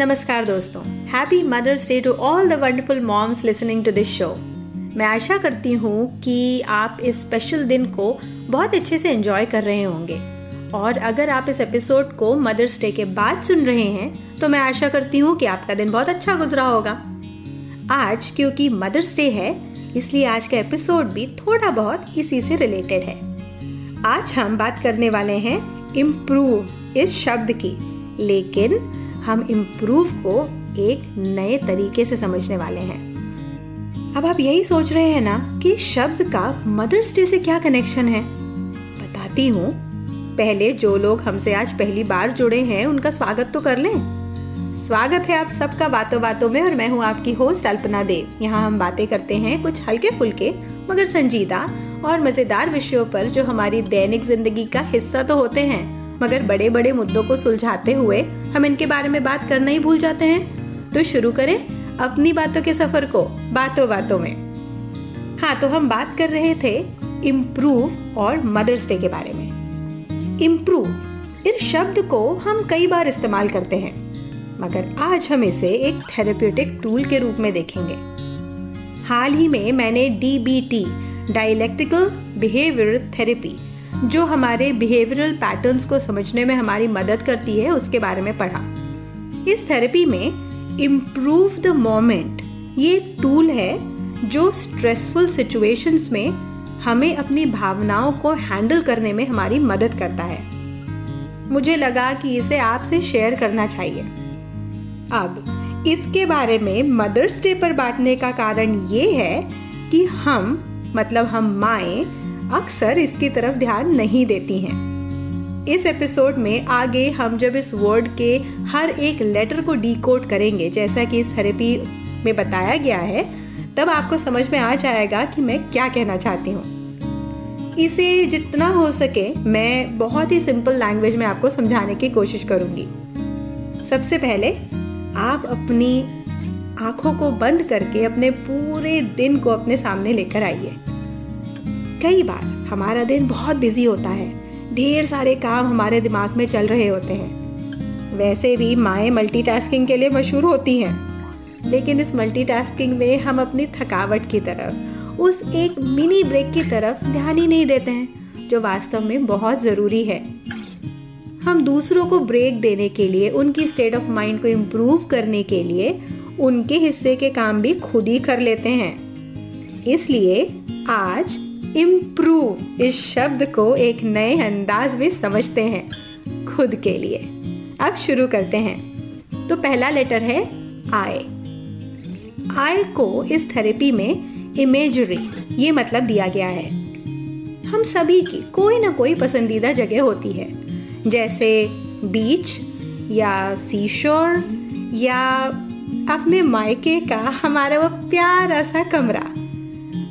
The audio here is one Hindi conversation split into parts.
नमस्कार दोस्तों। Happy mother's day to all the wonderful moms listening to this show मैं आशा करती हूँ कि आप इस स्पेशल दिन को बहुत अच्छे से एंजॉय कर रहे होंगे। और अगर आप इस एपिसोड को मदर्स डे के बाद सुन रहे हैं तो मैं आशा करती हूँ कि आपका दिन बहुत अच्छा गुजरा होगा। आज क्योंकि मदर्स डे है, इसलिए आज का एपिसोड भी थोड़ा बहुत इसी से रिलेटेड है। आज हम बात करने वाले हैं इम्प्रूव इस शब्द की। लेकिन हम इम्प्रूव को एक नए तरीके से समझने वाले हैं। अब आप यही सोच रहे हैं ना कि शब्द का मदर्स डे से क्या कनेक्शन है? बताती हूँ, पहले जो लोग हमसे आज पहली बार जुड़े हैं, उनका स्वागत तो कर लें। स्वागत है आप सबका बातों बातों में और मैं हूँ आपकी होस्ट अल्पना देव। यहाँ हम बातें करते हैं कुछ हल्के फुल्के मगर संजीदा और मज़ेदार विषयों पर जो हमारी दैनिक ज़िंदगी का हिस्सा तो होते हैं, मगर बड़े बड़े मुद्दों को सुलझाते हुए हम इनके बारे में बात करना ही भूल जाते हैं। तो शुरू करें अपनी बातों के सफ़र को, बातों बातों में। हाँ तो हम बात कर रहे थे इम्प्रूव और मदर्स डे के बारे में। इम्प्रूव इस शब्द को हम कई बार इस्तेमाल करते हैं, मगर आज हम इसे एक थेरेप्यूटिक टूल के रूप में देखेंगे। हाल ही में मैंने डी डायलेक्टिकल बिहेवियर थेरेपी जो हमारे बिहेवियरल पैटर्न्स को समझने में हमारी मदद करती है, उसके बारे में पढ़ा। इस थेरेपी में इम्प्रूव द मोमेंट ये एक टूल है जो स्ट्रेसफुल सिचुएशंस में हमें अपनी भावनाओं को हैंडल करने में हमारी मदद करता है। मुझे लगा कि इसे आपसे शेयर करना चाहिए। अब, इसके बारे में मदर्स डे पर बांटने का कारण ये है कि हम मतलब हम माएँ अक्सर इसकी तरफ़ ध्यान नहीं देती हैं। इस एपिसोड में आगे हम जब इस वर्ड के हर एक लेटर को डीकोड करेंगे, जैसा कि इस थेरेपी में बताया गया है, तब आपको समझ में आ जाएगा कि मैं क्या कहना चाहती हूँ। इसे जितना हो सके मैं बहुत ही सिंपल लैंग्वेज में आपको समझाने की कोशिश करूँगी। सबसे पहले, आप अपनी आँखों को बंद करके अपने पूरे दिन को अपने सामने लेकर आइए। कई बार हमारा दिन बहुत बिज़ी होता है। ढेर सारे काम हमारे दिमाग में चल रहे होते हैं। वैसे भी माएँ मल्टीटास्किंग के लिए मशहूर होती हैं। लेकिन इस मल्टीटास्किंग में हम अपनी थकावट की तरफ़, उस एक मिनी ब्रेक की तरफ़ ध्यान ही नहीं देते हैं, जो वास्तव में बहुत ज़रूरी है। हम दूसरों को ब्रेक देने के लिए, उनकी स्टेट ऑफ़ माइंड को इम्प्रूव करने के लिए, उनके हिस्से के काम भी खुद ही कर लेते हैं। इसलिए आज इम्प्रूव इस शब्द को एक नए अंदाज में समझते हैं, खुद के लिए। अब शुरू करते हैं। तो पहला लेटर है आय। आय को इस थेरेपी में इमेजरी ये मतलब दिया गया है। हम सभी की कोई ना कोई पसंदीदा जगह होती है, जैसे बीच या सीशोर या अपने मायके का हमारा वो प्यारा सा कमरा।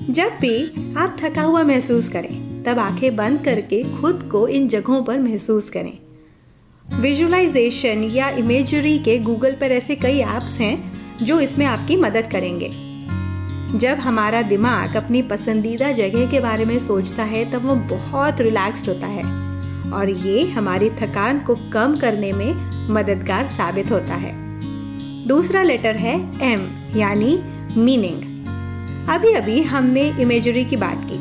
जब भी आप थका हुआ महसूस करें, तब आँखें बंद करके खुद को इन जगहों पर महसूस करें। विजुअलाइजेशन या इमेजरी के गूगल पर ऐसे कई ऐप्स हैं, जो इसमें आपकी मदद करेंगे। जब हमारा दिमाग अपनी पसंदीदा जगह के बारे में सोचता है, तब वो बहुत रिलैक्स्ड होता है। और ये हमारी थकान को कम करने में मददगार साबित होता है। दूसरा लेटर है एम यानी मीनिंग अभी अभी हमने इमेजरी की बात की।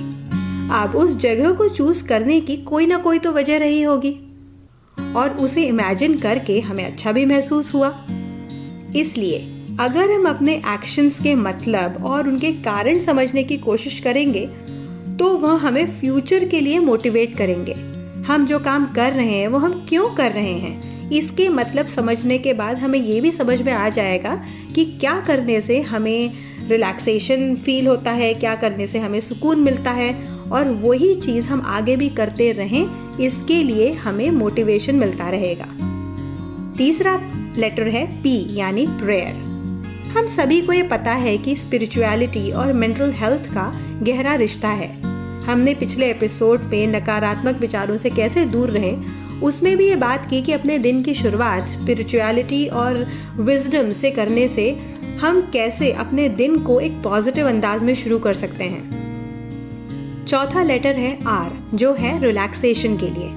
अब उस जगह को चूज़ करने की कोई ना कोई तो वजह रही होगी। और उसे इमेजिन करके हमें अच्छा भी महसूस हुआ। इसलिए, अगर हम अपने एक्शंस के मतलब और उनके कारण समझने की कोशिश करेंगे तो वह हमें फ्यूचर के लिए मोटिवेट करेंगे। हम जो काम कर रहे हैं, वो हम क्यों कर रहे हैं? इसके मतलब समझने के बाद हमें ये भी समझ में आ जाएगा कि क्या करने से हमें रिलैक्सेशन फील होता है, क्या करने से हमें सुकून मिलता है और वही चीज़ हम आगे भी करते रहें, इसके लिए हमें मोटिवेशन मिलता रहेगा। तीसरा लेटर है पी यानी प्रेयर हम सभी को ये पता है कि स्पिरिचुअलिटी और मेंटल हेल्थ का गहरा रिश्ता है। हमने पिछले एपिसोड पे नकारात्मक विचारों से कैसे दूर रहे, उसमें भी ये बात की कि अपने दिन की शुरुआत स्पिरिचुअलिटी और विजडम से करने से हम कैसे अपने दिन को एक पॉजिटिव अंदाज में शुरू कर सकते हैं? चौथा लेटर है आर जो है रिलैक्सेशन के लिए।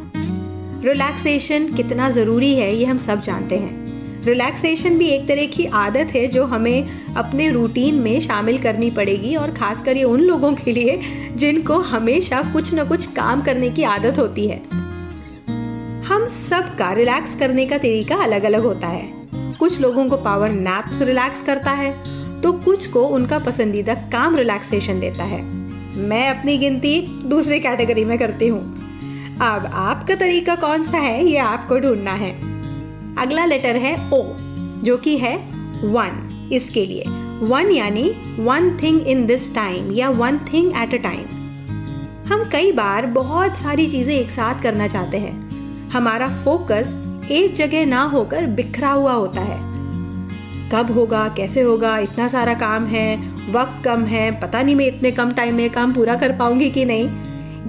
रिलैक्सेशन कितना ज़रूरी है, ये हम सब जानते हैं। रिलैक्सेशन भी एक तरह की आदत है जो हमें अपने रूटीन में शामिल करनी पड़ेगी और खासकर ये उन लोगों के लिए जिनको हमेशा कुछ न कुछ काम करने की आदत होती है। हम सब का रिलैक्स करने का तरीका अलग अलग होता है। कुछ लोगों को पावर नैप रिलैक्स करता है तो कुछ को उनका पसंदीदा काम रिलैक्सेशन देता है। मैं अपनी गिनती दूसरे कैटेगरी में करती हूँ। अब आपका तरीका कौन सा है, ये आपको ढूंढना है। अगला लेटर है ओ जो कि है वन इसके लिए। वन यानी one thing in this time या one thing at a time हम कई बार बहुत सारी चीज़ें एक साथ करना चाहते हैं। हमारा फोकस एक जगह ना होकर बिखरा हुआ होता है। कब होगा, कैसे होगा, इतना सारा काम है, वक्त कम है, पता नहीं मैं इतने कम टाइम में काम पूरा कर पाऊँगी कि नहीं।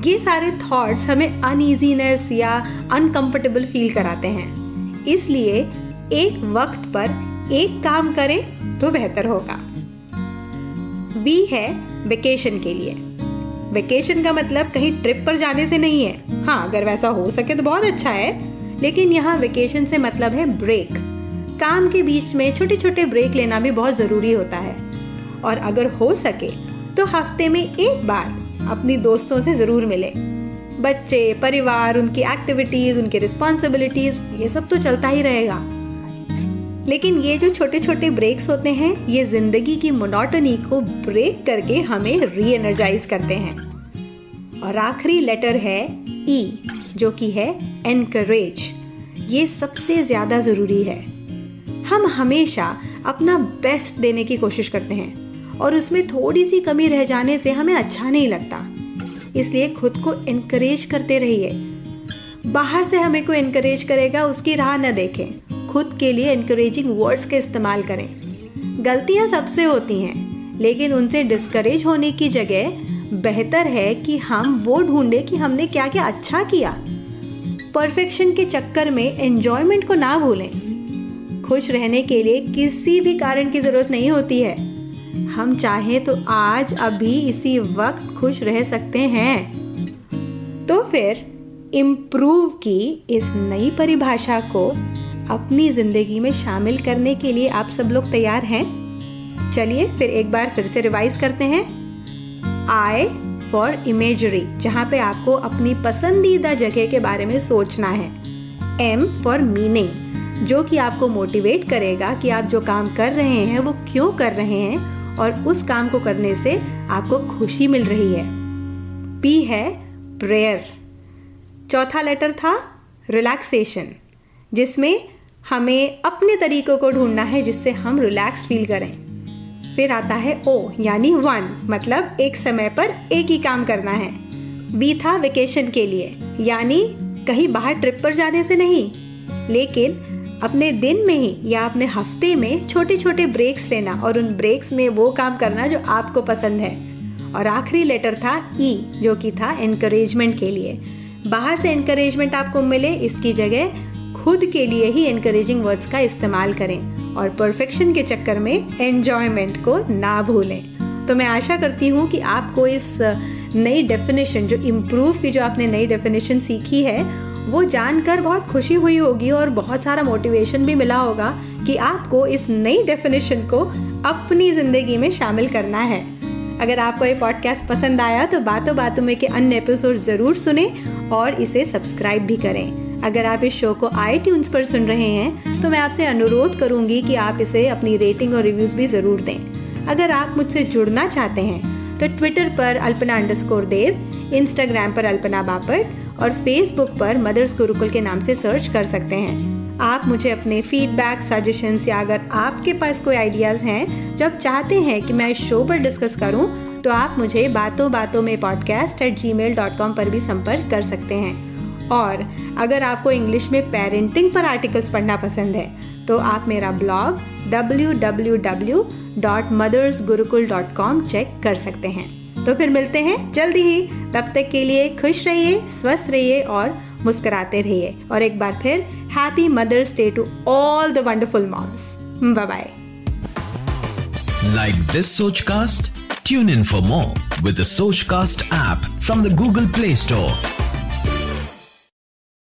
ये सारे थॉट्स हमें अनईजीनेस या अनकंफर्टेबल फील कराते हैं। इसलिए एक वक्त पर एक काम करें तो बेहतर होगा। बी है वेकेशन के लिए। वेकेशन का मतलब कहीं ट्रिप पर जाने से नहीं है। हाँ अगर वैसा हो सके तो बहुत अच्छा है। लेकिन यहाँ वेकेशन से मतलब है ब्रेक काम के बीच में छोटे छोटे ब्रेक लेना भी बहुत ज़रूरी होता है। और अगर हो सके तो हफ़्ते में एक बार अपनी दोस्तों से ज़रूर मिले। बच्चे परिवार उनकी एक्टिविटीज़ उनकी रिस्पॉन्सिबिलिटीज़ ये सब तो चलता ही रहेगा। लेकिन ये जो छोटे छोटे ब्रेक्स होते हैं ये ज़िंदगी की मोनोटनी को ब्रेक करके हमें री एनर्जाइज करते हैं। और आखिरी लेटर है ई e, जो कि है एनकरेज ये सबसे ज़्यादा ज़रूरी है। हम हमेशा अपना बेस्ट देने की कोशिश करते हैं और उसमें थोड़ी सी कमी रह जाने से हमें अच्छा नहीं लगता। इसलिए खुद को इनकरेज करते रहिए। बाहर से हमें कोई इनकरेज करेगा, उसकी राह न देखें। खुद के लिए इनकरेजिंग वर्ड्स का इस्तेमाल करें। गलतियाँ सबसे होती हैं, लेकिन उनसे डिस्करेज होने की जगह बेहतर है कि हम वो ढूंढे कि हमने क्या क्या अच्छा किया। परफेक्शन के चक्कर में एंजॉयमेंट को ना भूलें। खुश रहने के लिए किसी भी कारण की ज़रूरत नहीं होती है। हम चाहें तो आज अभी इसी वक्त खुश रह सकते हैं। तो फिर इम्प्रूव की इस नई परिभाषा को अपनी ज़िंदगी में शामिल करने के लिए आप सब लोग तैयार हैं? चलिए फिर एक बार फिर से रिवाइज करते हैं। आई फॉर इमेजरी जहाँ पे आपको अपनी पसंदीदा जगह के बारे में सोचना है। एम फॉर मीनिंग जो कि आपको मोटिवेट करेगा कि आप जो काम कर रहे हैं, वो क्यों कर रहे हैं और उस काम को करने से आपको खुशी मिल रही है। पी है प्रेयर चौथा लेटर था रिलैक्सेशन जिसमें हमें अपने तरीकों को ढूंढना है जिससे हम रिलैक्स फील करें। फिर आता है ओ यानी वन मतलब एक समय पर एक ही काम करना है। वी था वेकेशन के लिए यानी कहीं बाहर ट्रिप पर जाने से नहीं। लेकिन अपने दिन में ही या अपने हफ़्ते में छोटे छोटे ब्रेक्स लेना और उन ब्रेक्स में वो काम करना जो आपको पसंद है। और आखिरी लेटर था ई e, जो कि था इनकरेजमेंट के लिए। बाहर से इनकरेजमेंट आपको मिले इसकी जगह खुद के लिए ही इनकरेजिंग वर्ड्स का इस्तेमाल करें और परफेक्शन के चक्कर में एंजॉयमेंट को ना भूलें। तो मैं आशा करती हूँ कि आपको इस नई डेफिनेशन जो इम्प्रूव की जो आपने नई डेफिनेशन सीखी है, वो जानकर बहुत खुशी हुई होगी और बहुत सारा मोटिवेशन भी मिला होगा कि आपको इस नई डेफिनेशन को अपनी ज़िंदगी में शामिल करना है। अगर आपको ये पॉडकास्ट पसंद आया तो बातों बातों में के अन्य एपिसोड ज़रूर सुने और इसे सब्सक्राइब भी करें। अगर आप इस शो को आई ट्यून्स पर सुन रहे हैं तो मैं आपसे अनुरोध करूँगी कि आप इसे अपनी रेटिंग और रिव्यूज़ भी ज़रूर दें। अगर आप मुझसे जुड़ना चाहते हैं तो ट्विटर पर अल्पना अंडरस्कोर देव इंस्टाग्राम पर अल्पना बापट, और फेसबुक पर मदर्स गुरुकुल के नाम से सर्च कर सकते हैं। आप मुझे अपने फीडबैक सजेशंस या अगर आपके पास कोई आइडियाज़ हैं जब चाहते हैं कि मैं इस शो पर डिस्कस करूँ तो आप मुझे बातों बातों में पॉडकास्ट एट जी पर भी संपर्क कर सकते हैं। और अगर आपको इंग्लिश में पेरेंटिंग पर आर्टिकल्स पढ़ना पसंद है तो आप मेरा ब्लॉग www.mothersgurukul.com चेक कर सकते हैं। तो फिर मिलते हैं जल्दी ही। तब तक के लिए खुश रहिए, स्वस्थ रहिए और मुस्कुराते रहिए। और एक बार फिर happy mother's day to all the wonderful moms bye bye like this Sochcast tune in for more with Sochcast app from the Google Play Store